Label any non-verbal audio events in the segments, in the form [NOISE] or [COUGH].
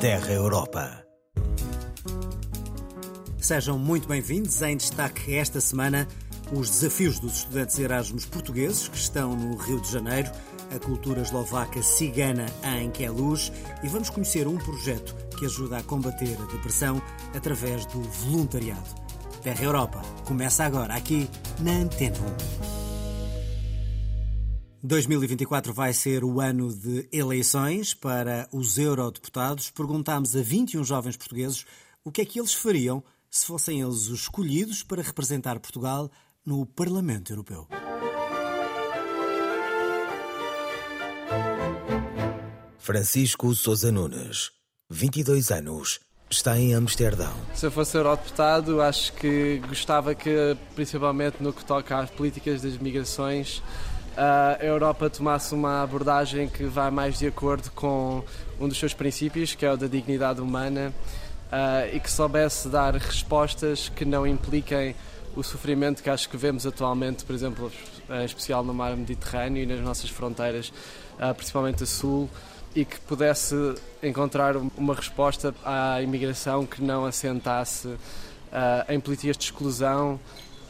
Terra Europa. Sejam muito bem-vindos. Em destaque esta semana, os desafios dos estudantes Erasmus portugueses que estão no Rio de Janeiro, a cultura eslovaca cigana em Queluz e vamos conhecer um projeto que ajuda a combater a depressão através do voluntariado. Terra Europa começa agora aqui na Antena 1. 2024 vai ser o ano de eleições para os eurodeputados. Perguntámos a 21 jovens portugueses o que é que eles fariam se fossem eles os escolhidos para representar Portugal no Parlamento Europeu. Francisco Sousa Nunes, 22 anos, está em Amsterdão. Se eu fosse eurodeputado, acho que gostava que, principalmente no que toca às políticas das migrações, a Europa tomasse uma abordagem que vai mais de acordo com um dos seus princípios, que é o da dignidade humana, uh, e que soubesse dar respostas que não impliquem o sofrimento que acho que vemos atualmente, por exemplo, em especial no mar Mediterrâneo e nas nossas fronteiras, uh, principalmente a sul, e que pudesse encontrar uma resposta à imigração que não assentasse uh, em políticas de exclusão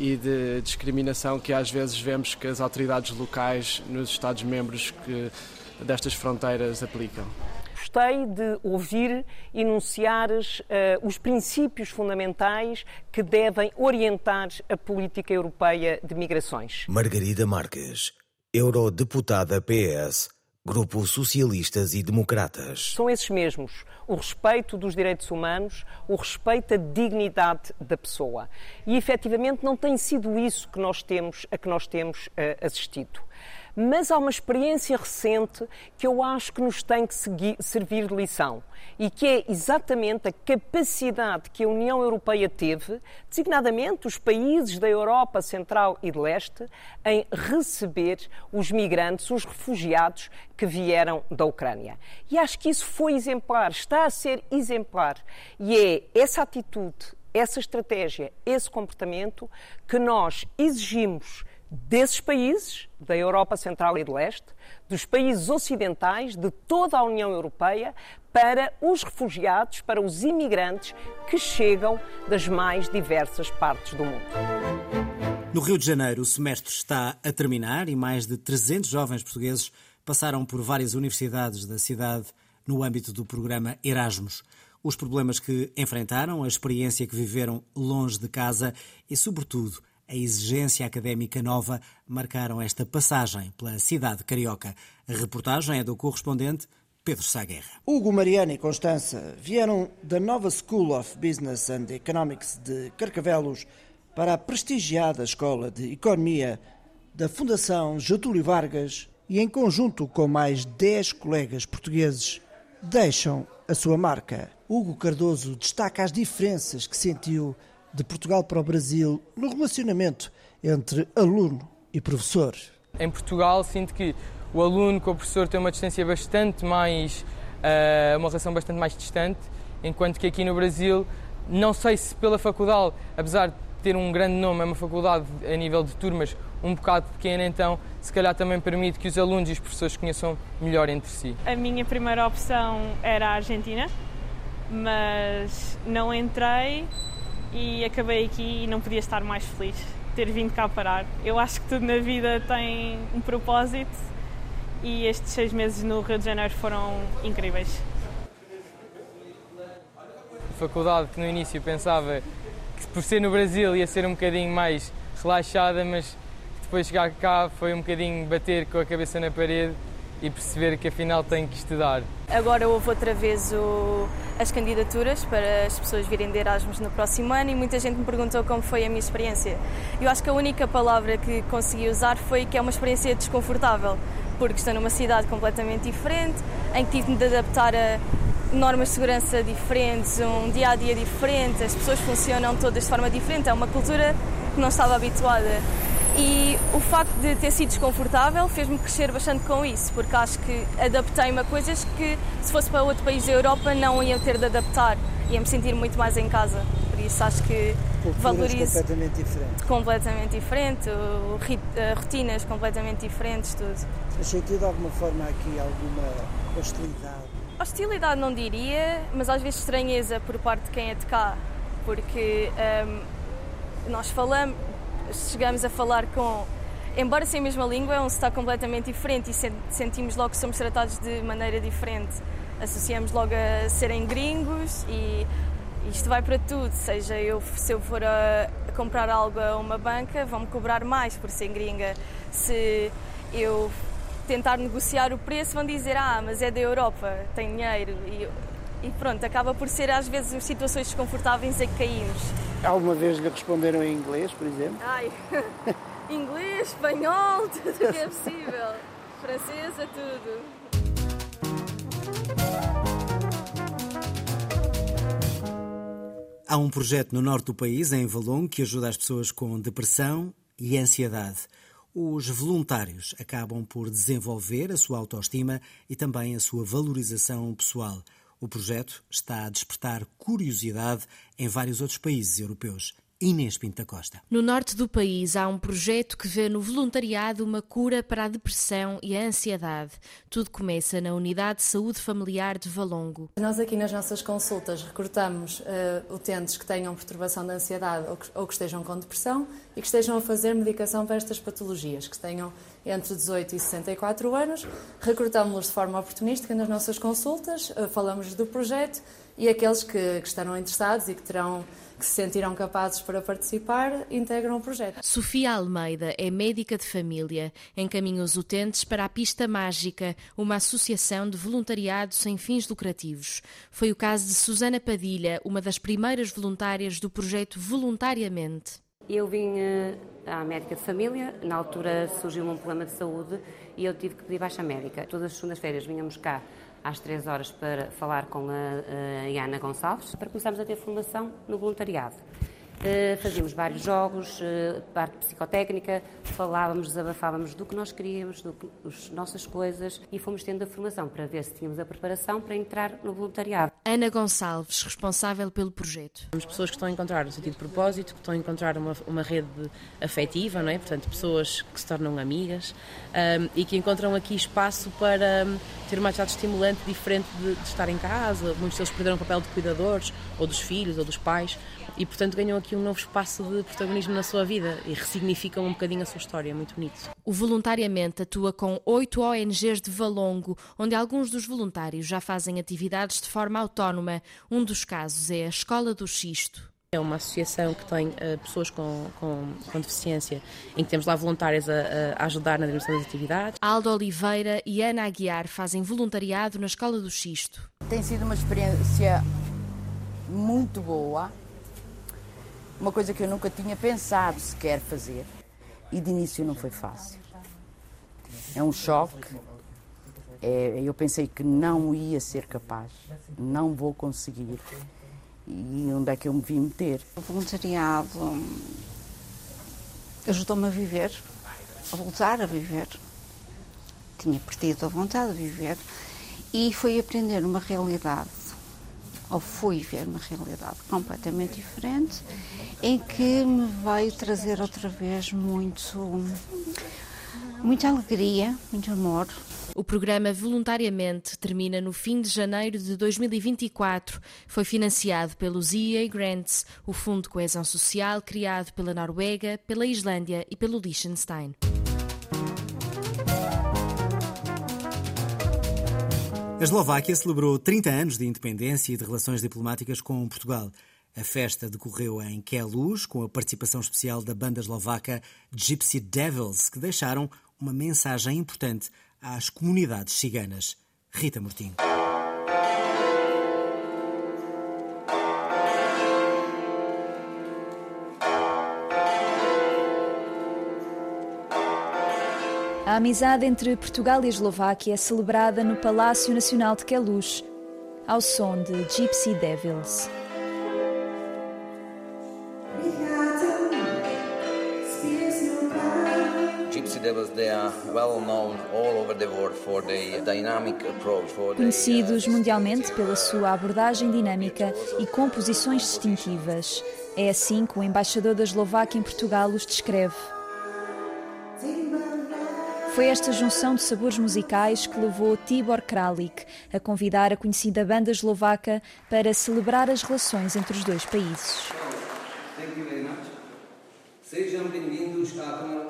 e de discriminação que às vezes vemos que as autoridades locais nos Estados-membros destas fronteiras aplicam. Gostei de ouvir enunciares uh, os princípios fundamentais que devem orientar a política europeia de migrações. Margarida Marques, eurodeputada PS Grupo Socialistas e Democratas. São esses mesmos. O respeito dos direitos humanos, o respeito à dignidade da pessoa. E efetivamente não tem sido isso que nós temos, a que nós temos uh, assistido mas há uma experiência recente que eu acho que nos tem que seguir, servir de lição e que é exatamente a capacidade que a União Europeia teve, designadamente os países da Europa Central e de Leste, em receber os migrantes, os refugiados que vieram da Ucrânia. E acho que isso foi exemplar, está a ser exemplar. E é essa atitude, essa estratégia, esse comportamento que nós exigimos desses países, da Europa Central e do Leste, dos países ocidentais, de toda a União Europeia, para os refugiados, para os imigrantes que chegam das mais diversas partes do mundo. No Rio de Janeiro, o semestre está a terminar e mais de 300 jovens portugueses passaram por várias universidades da cidade no âmbito do programa Erasmus. Os problemas que enfrentaram, a experiência que viveram longe de casa e, sobretudo, a exigência académica nova marcaram esta passagem pela cidade carioca. A reportagem é do correspondente Pedro Saguerra. Hugo, Mariana e Constança vieram da nova School of Business and Economics de Carcavelos para a prestigiada Escola de Economia da Fundação Getúlio Vargas e, em conjunto com mais 10 colegas portugueses, deixam a sua marca. Hugo Cardoso destaca as diferenças que sentiu de Portugal para o Brasil no relacionamento entre aluno e professor? Em Portugal, sinto que o aluno com o professor tem uma distância bastante mais. Uh, uma relação bastante mais distante, enquanto que aqui no Brasil, não sei se pela faculdade, apesar de ter um grande nome, é uma faculdade a nível de turmas um bocado pequena, então se calhar também permite que os alunos e os professores conheçam melhor entre si. A minha primeira opção era a Argentina, mas não entrei e acabei aqui e não podia estar mais feliz ter vindo cá parar. Eu acho que tudo na vida tem um propósito e estes seis meses no Rio de Janeiro foram incríveis. Faculdade que no início pensava que por ser no Brasil ia ser um bocadinho mais relaxada, mas depois chegar cá foi um bocadinho bater com a cabeça na parede e perceber que afinal tenho que estudar. Agora houve outra vez o, as candidaturas para as pessoas virem de Erasmus no próximo ano e muita gente me perguntou como foi a minha experiência. Eu acho que a única palavra que consegui usar foi que é uma experiência desconfortável, porque estou numa cidade completamente diferente, em que tive de adaptar a normas de segurança diferentes, um dia a dia diferente, as pessoas funcionam todas de forma diferente, é uma cultura que não estava habituada. E o facto de ter sido desconfortável fez-me crescer bastante com isso, porque acho que adaptei-me a coisas que, se fosse para outro país da Europa, não ia ter de adaptar. Ia-me sentir muito mais em casa. Por isso acho que Culturas valorizo. completamente diferente. Completamente diferente, rotinas completamente diferentes, tudo. Has sentido de alguma forma aqui alguma hostilidade Hostilidade não diria, mas às vezes estranheza por parte de quem é de cá, porque um, nós falamos, chegamos a falar com, embora seja a mesma língua, é um sotaque completamente diferente e sentimos logo que somos tratados de maneira diferente. Associamos logo a serem gringos e isto vai para tudo, seja eu, se eu for a comprar algo a uma banca, vão-me cobrar mais por ser gringa. Se eu tentar negociar o preço, vão dizer, ah, mas é da Europa, tem dinheiro. E, e pronto, acaba por ser às vezes situações desconfortáveis em que caímos. Alguma vez lhe responderam em inglês, por exemplo? Ai, [LAUGHS] inglês, espanhol, [LAUGHS] tudo o que é possível. Francesa, tudo. Há um projeto no norte do país, em Valongo, que ajuda as pessoas com depressão e ansiedade. Os voluntários acabam por desenvolver a sua autoestima e também a sua valorização pessoal. O projeto está a despertar curiosidade em vários outros países europeus. Inês Pinta Costa. No norte do país há um projeto que vê no voluntariado uma cura para a depressão e a ansiedade. Tudo começa na Unidade de Saúde Familiar de Valongo. Nós aqui nas nossas consultas recrutamos uh, utentes que tenham perturbação de ansiedade ou que, ou que estejam com depressão e que estejam a fazer medicação para estas patologias, que tenham entre 18 e 64 anos. Recrutamos-los de forma oportunística nas nossas consultas, uh, falamos do projeto e aqueles que, que estarão interessados e que terão que se sentiram capazes para participar integram o projeto. Sofia Almeida é médica de família. Encaminha os utentes para a Pista Mágica, uma associação de voluntariado sem fins lucrativos. Foi o caso de Susana Padilha, uma das primeiras voluntárias do projeto Voluntariamente. Eu vim eh, à médica de família, na altura surgiu um problema de saúde e eu tive que pedir baixa médica. Todas as segundas-feiras vinhamos cá às três horas para falar com a, a Iana Gonçalves, para começarmos a ter formação no voluntariado. Uh, fazíamos vários jogos, parte psicotécnica, falávamos, desabafávamos do que nós queríamos, das nossas coisas e fomos tendo a formação para ver se tínhamos a preparação para entrar no voluntariado. Ana Gonçalves, responsável pelo projeto. Temos pessoas que estão a encontrar um sentido de propósito, que estão a encontrar uma, uma rede afetiva, não é? portanto, pessoas que se tornam amigas um, e que encontram aqui espaço para um, ter uma atividade estimulante diferente de, de estar em casa. Muitos deles perderam o papel de cuidadores, ou dos filhos, ou dos pais, e portanto ganham aqui um novo espaço de protagonismo na sua vida e ressignificam um bocadinho a sua história, muito bonito. O Voluntariamente atua com oito ONGs de Valongo, onde alguns dos voluntários já fazem atividades de forma autónoma. Um dos casos é a Escola do Xisto. É uma associação que tem uh, pessoas com, com, com, deficiência, em que temos lá voluntários a, a, ajudar na dimensão das atividades. Aldo Oliveira e Ana Aguiar fazem voluntariado na Escola do Xisto. Tem sido uma experiência muito boa, uma coisa que eu nunca tinha pensado sequer fazer, e de início não foi fácil. É um choque. É, eu pensei que não ia ser capaz, não vou conseguir e onde é que eu me vim meter. O voluntariado ajudou-me a viver, a voltar a viver. Tinha perdido a vontade de viver e foi aprender uma realidade, ou fui ver uma realidade completamente diferente, em que me veio trazer outra vez muito, muita alegria, muito amor, o programa Voluntariamente termina no fim de janeiro de 2024. Foi financiado pelos EA Grants, o Fundo de Coesão Social criado pela Noruega, pela Islândia e pelo Liechtenstein. A Eslováquia celebrou 30 anos de independência e de relações diplomáticas com Portugal. A festa decorreu em Queluz, com a participação especial da banda eslovaca Gypsy Devils, que deixaram uma mensagem importante às comunidades ciganas. Rita Mortinho. A amizade entre Portugal e Eslováquia é celebrada no Palácio Nacional de Queluz, ao som de Gypsy Devils. Conhecidos mundialmente pela sua abordagem dinâmica e composições distintivas. É assim que o embaixador da Eslováquia em Portugal os descreve. Foi esta junção de sabores musicais que levou Tibor Kralik a convidar a conhecida banda eslovaca para celebrar as relações entre os dois países. Sejam bem-vindos à comemoração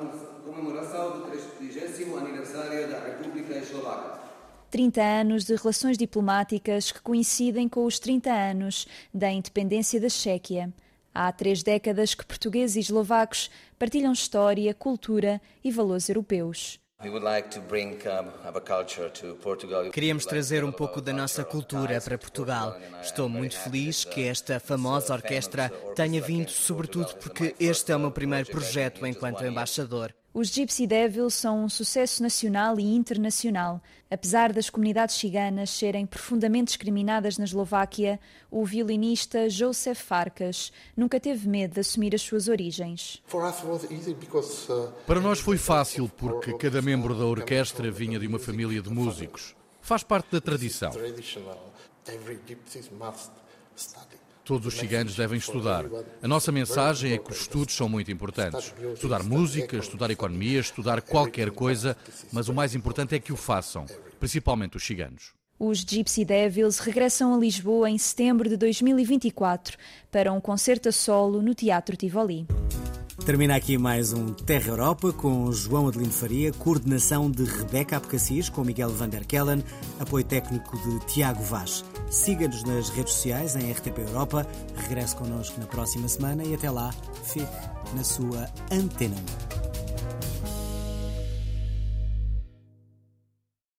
do 30 aniversário da República Eslovaca. 30 anos de relações diplomáticas que coincidem com os 30 anos da independência da Chequia. Há três décadas que portugueses e eslovacos partilham história, cultura e valores europeus. Queríamos trazer um pouco da nossa cultura para Portugal. Estou muito feliz que esta famosa orquestra tenha vindo, sobretudo porque este é o meu primeiro projeto enquanto embaixador. Os Gypsy Devils são um sucesso nacional e internacional. Apesar das comunidades ciganas serem profundamente discriminadas na Eslováquia, o violinista Josef Farkas nunca teve medo de assumir as suas origens. Para nós foi fácil porque cada membro da orquestra vinha de uma família de músicos. Faz parte da tradição. Todos os ciganos devem estudar. A nossa mensagem é que os estudos são muito importantes. Estudar música, estudar economia, estudar qualquer coisa, mas o mais importante é que o façam, principalmente os ciganos. Os Gypsy Devils regressam a Lisboa em setembro de 2024 para um concerto a solo no Teatro Tivoli. Termina aqui mais um Terra Europa com João Adelino Faria, coordenação de Rebeca Abcacis com Miguel van der Kellen, apoio técnico de Tiago Vaz. Siga-nos nas redes sociais em RTP Europa. Regresse connosco na próxima semana e até lá, fique na sua antena.